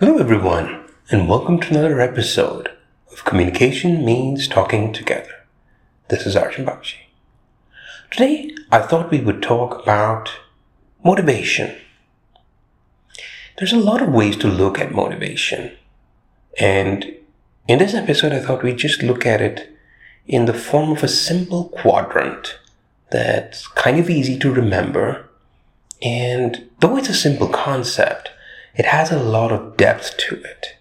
Hello, everyone, and welcome to another episode of Communication Means Talking Together. This is Arjun Bakshi. Today, I thought we would talk about motivation. There's a lot of ways to look at motivation, and in this episode, I thought we'd just look at it in the form of a simple quadrant that's kind of easy to remember. And though it's a simple concept, it has a lot of depth to it.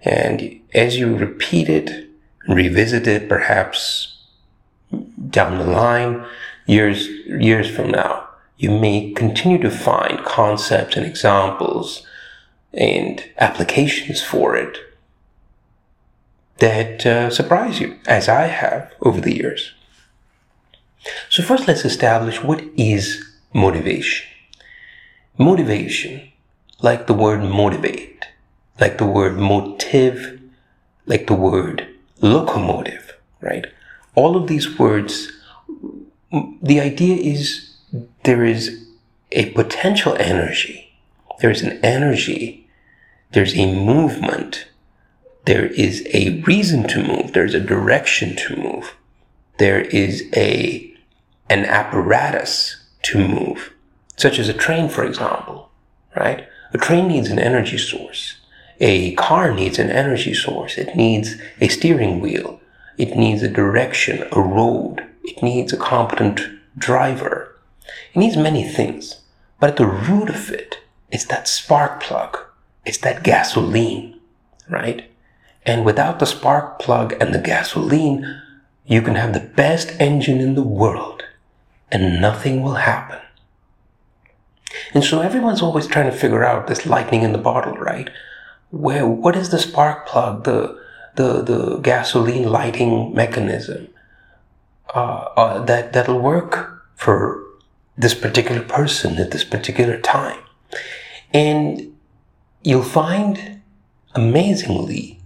And as you repeat it, revisit it, perhaps down the line, years, years from now, you may continue to find concepts and examples and applications for it that uh, surprise you, as I have over the years. So, first, let's establish what is motivation. Motivation like the word motivate, like the word motive, like the word locomotive, right? All of these words, the idea is there is a potential energy, there's an energy, there's a movement, there is a reason to move, there's a direction to move, there is a an apparatus to move, such as a train, for example, right? A train needs an energy source. A car needs an energy source. It needs a steering wheel. It needs a direction, a road. It needs a competent driver. It needs many things. But at the root of it is that spark plug. It's that gasoline, right? And without the spark plug and the gasoline, you can have the best engine in the world and nothing will happen. And so everyone's always trying to figure out this lightning in the bottle, right? Where what is the spark plug, the the the gasoline lighting mechanism uh, uh, that that'll work for this particular person at this particular time, and you'll find amazingly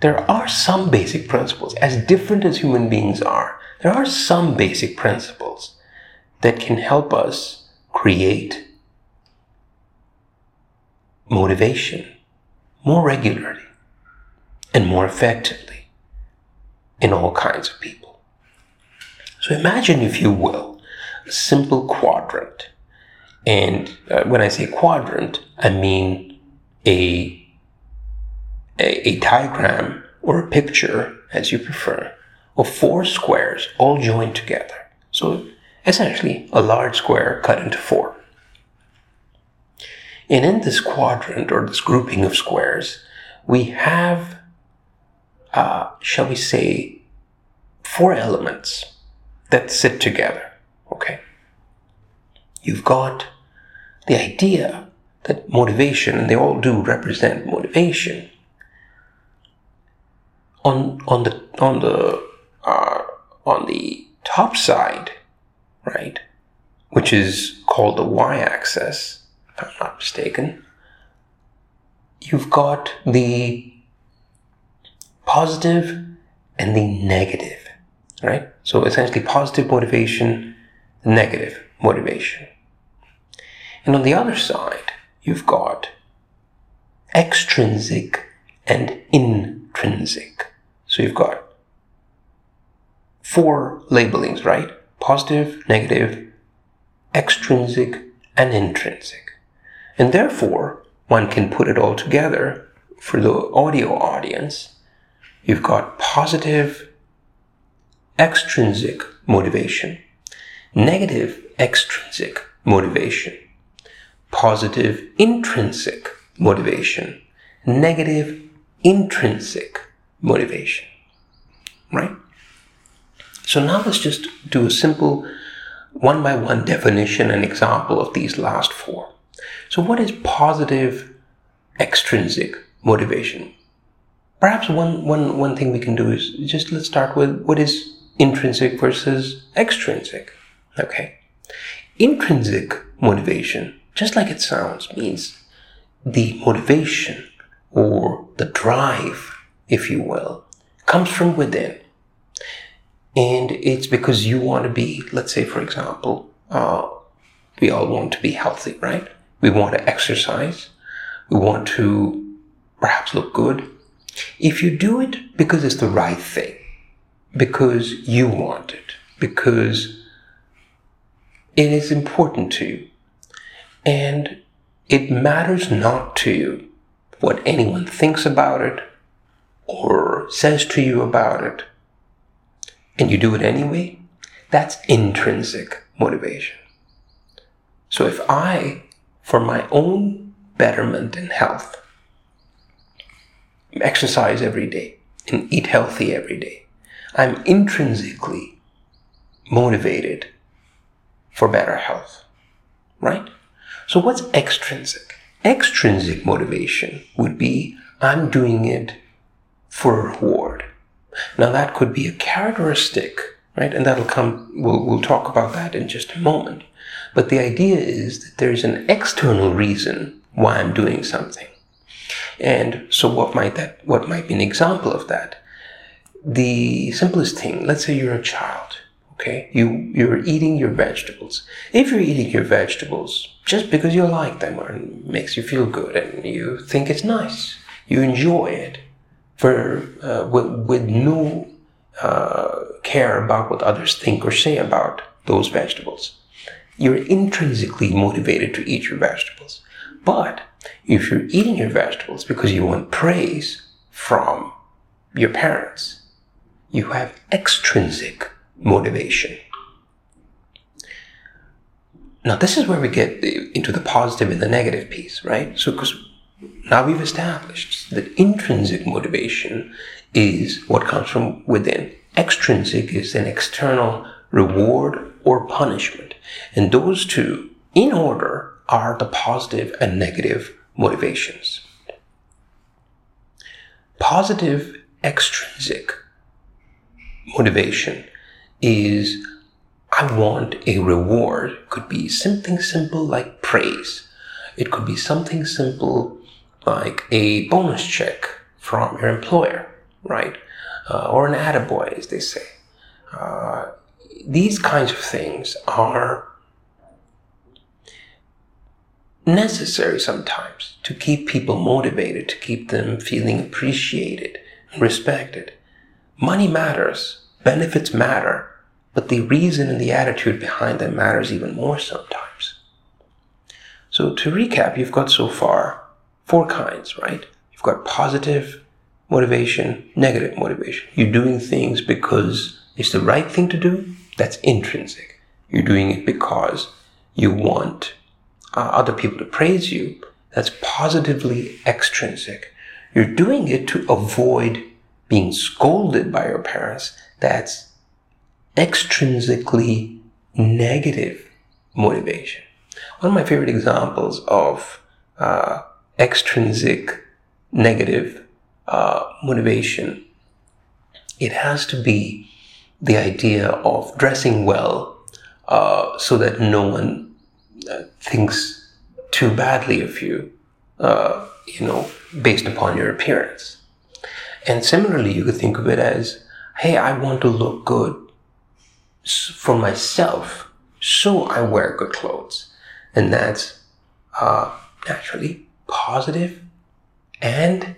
there are some basic principles as different as human beings are. There are some basic principles that can help us create motivation more regularly and more effectively in all kinds of people. So imagine, if you will, a simple quadrant. And uh, when I say quadrant, I mean a, a, a diagram or a picture, as you prefer, of four squares all joined together. So essentially a large square cut into four. And in this quadrant or this grouping of squares, we have, uh, shall we say, four elements that sit together. Okay. You've got the idea that motivation, and they all do represent motivation. On on the on the uh, on the top side, right, which is called the y-axis, if I'm not mistaken, you've got the positive and the negative, right? So essentially positive motivation, negative motivation. And on the other side, you've got extrinsic and intrinsic. So you've got four labelings, right? Positive, negative, extrinsic, and intrinsic. And therefore, one can put it all together for the audio audience. You've got positive extrinsic motivation, negative extrinsic motivation, positive intrinsic motivation, negative intrinsic motivation. Right? So now let's just do a simple one by one definition and example of these last four. So, what is positive extrinsic motivation? Perhaps one, one, one thing we can do is just let's start with what is intrinsic versus extrinsic. Okay. Intrinsic motivation, just like it sounds, means the motivation or the drive, if you will, comes from within. And it's because you want to be, let's say, for example, uh, we all want to be healthy, right? We want to exercise. We want to perhaps look good. If you do it because it's the right thing, because you want it, because it is important to you, and it matters not to you what anyone thinks about it or says to you about it, and you do it anyway, that's intrinsic motivation. So if I, for my own betterment and health, exercise every day and eat healthy every day, I'm intrinsically motivated for better health, right? So what's extrinsic? Extrinsic motivation would be I'm doing it for a reward. Now that could be a characteristic, right? And that'll come, we'll, we'll talk about that in just a moment. But the idea is that there's an external reason why I'm doing something. And so what might that, what might be an example of that? The simplest thing, let's say you're a child, okay? You, you're eating your vegetables. If you're eating your vegetables just because you like them or makes you feel good and you think it's nice, you enjoy it for, uh, with, with no uh, care about what others think or say about those vegetables. You're intrinsically motivated to eat your vegetables. But if you're eating your vegetables because you want praise from your parents, you have extrinsic motivation. Now, this is where we get into the positive and the negative piece, right? So, because now we've established that intrinsic motivation is what comes from within. Extrinsic is an external reward or punishment. And those two, in order, are the positive and negative motivations. Positive extrinsic motivation is I want a reward. Could be something simple like praise. It could be something simple like a bonus check from your employer, right? Uh, or an attaboy, as they say. Uh, these kinds of things are necessary sometimes to keep people motivated, to keep them feeling appreciated and respected. Money matters, benefits matter, but the reason and the attitude behind them matters even more sometimes. So to recap, you've got so far four kinds, right? You've got positive motivation, negative motivation. You're doing things because it's the right thing to do. That's intrinsic. You're doing it because you want uh, other people to praise you. That's positively extrinsic. You're doing it to avoid being scolded by your parents. That's extrinsically negative motivation. One of my favorite examples of uh, extrinsic negative uh, motivation, it has to be the idea of dressing well uh, so that no one uh, thinks too badly of you, uh, you know, based upon your appearance. And similarly, you could think of it as, hey, I want to look good for myself, so I wear good clothes. And that's uh, naturally positive and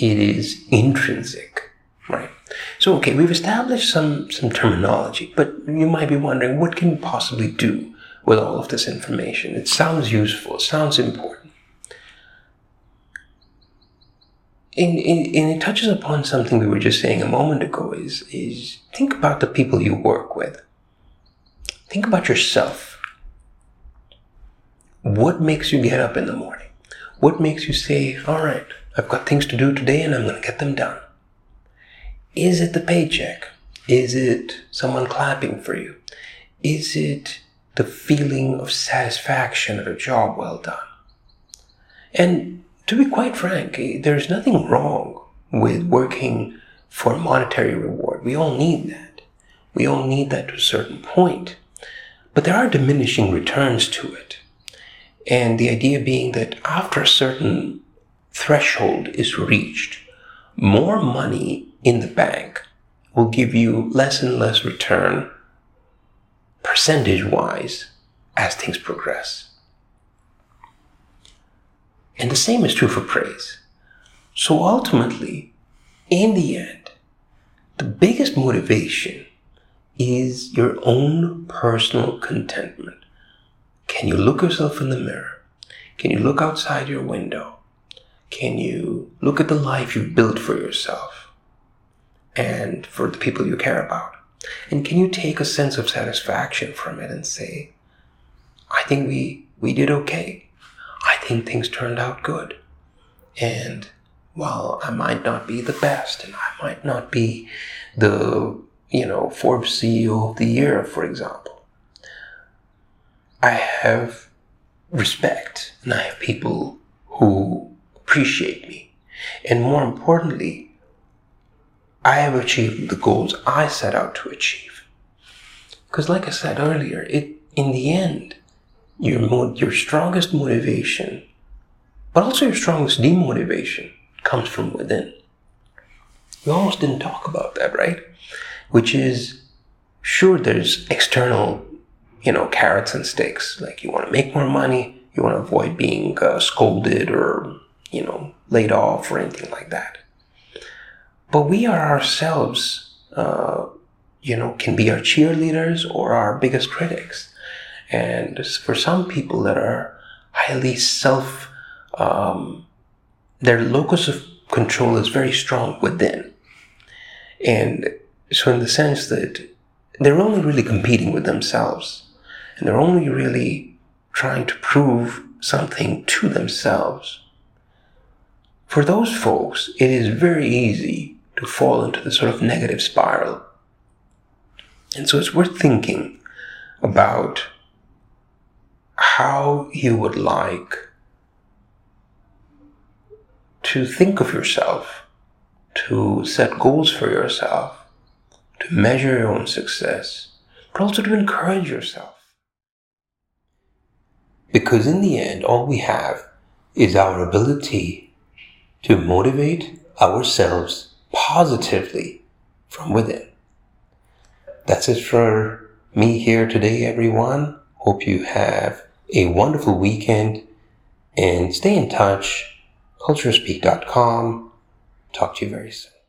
it is intrinsic, right? So, okay, we've established some, some terminology, but you might be wondering what can we possibly do with all of this information? It sounds useful, it sounds important. And, and, and it touches upon something we were just saying a moment ago is, is think about the people you work with. Think about yourself. What makes you get up in the morning? What makes you say, all right, I've got things to do today and I'm going to get them done? Is it the paycheck? Is it someone clapping for you? Is it the feeling of satisfaction at a job well done? And to be quite frank, eh, there's nothing wrong with working for monetary reward. We all need that. We all need that to a certain point. But there are diminishing returns to it. And the idea being that after a certain threshold is reached, more money in the bank will give you less and less return percentage wise as things progress. And the same is true for praise. So ultimately, in the end, the biggest motivation is your own personal contentment. Can you look yourself in the mirror? Can you look outside your window? Can you look at the life you've built for yourself and for the people you care about? And can you take a sense of satisfaction from it and say, I think we, we did okay. I think things turned out good. And while I might not be the best and I might not be the, you know, Forbes CEO of the year, for example, I have respect and I have people who appreciate me. And more importantly, I have achieved the goals I set out to achieve. Because, like I said earlier, it in the end, your your strongest motivation, but also your strongest demotivation, comes from within. We almost didn't talk about that, right? Which is, sure, there's external, you know, carrots and sticks. Like you want to make more money, you want to avoid being uh, scolded or, you know, laid off or anything like that. But we are ourselves, uh, you know, can be our cheerleaders or our biggest critics. And for some people that are highly self, um, their locus of control is very strong within. And so, in the sense that they're only really competing with themselves, and they're only really trying to prove something to themselves. For those folks, it is very easy to fall into the sort of negative spiral. And so it's worth thinking about how you would like to think of yourself, to set goals for yourself, to measure your own success, but also to encourage yourself. Because in the end, all we have is our ability to motivate ourselves positively from within. That's it for me here today, everyone. Hope you have a wonderful weekend and stay in touch. CultureSpeak.com. Talk to you very soon.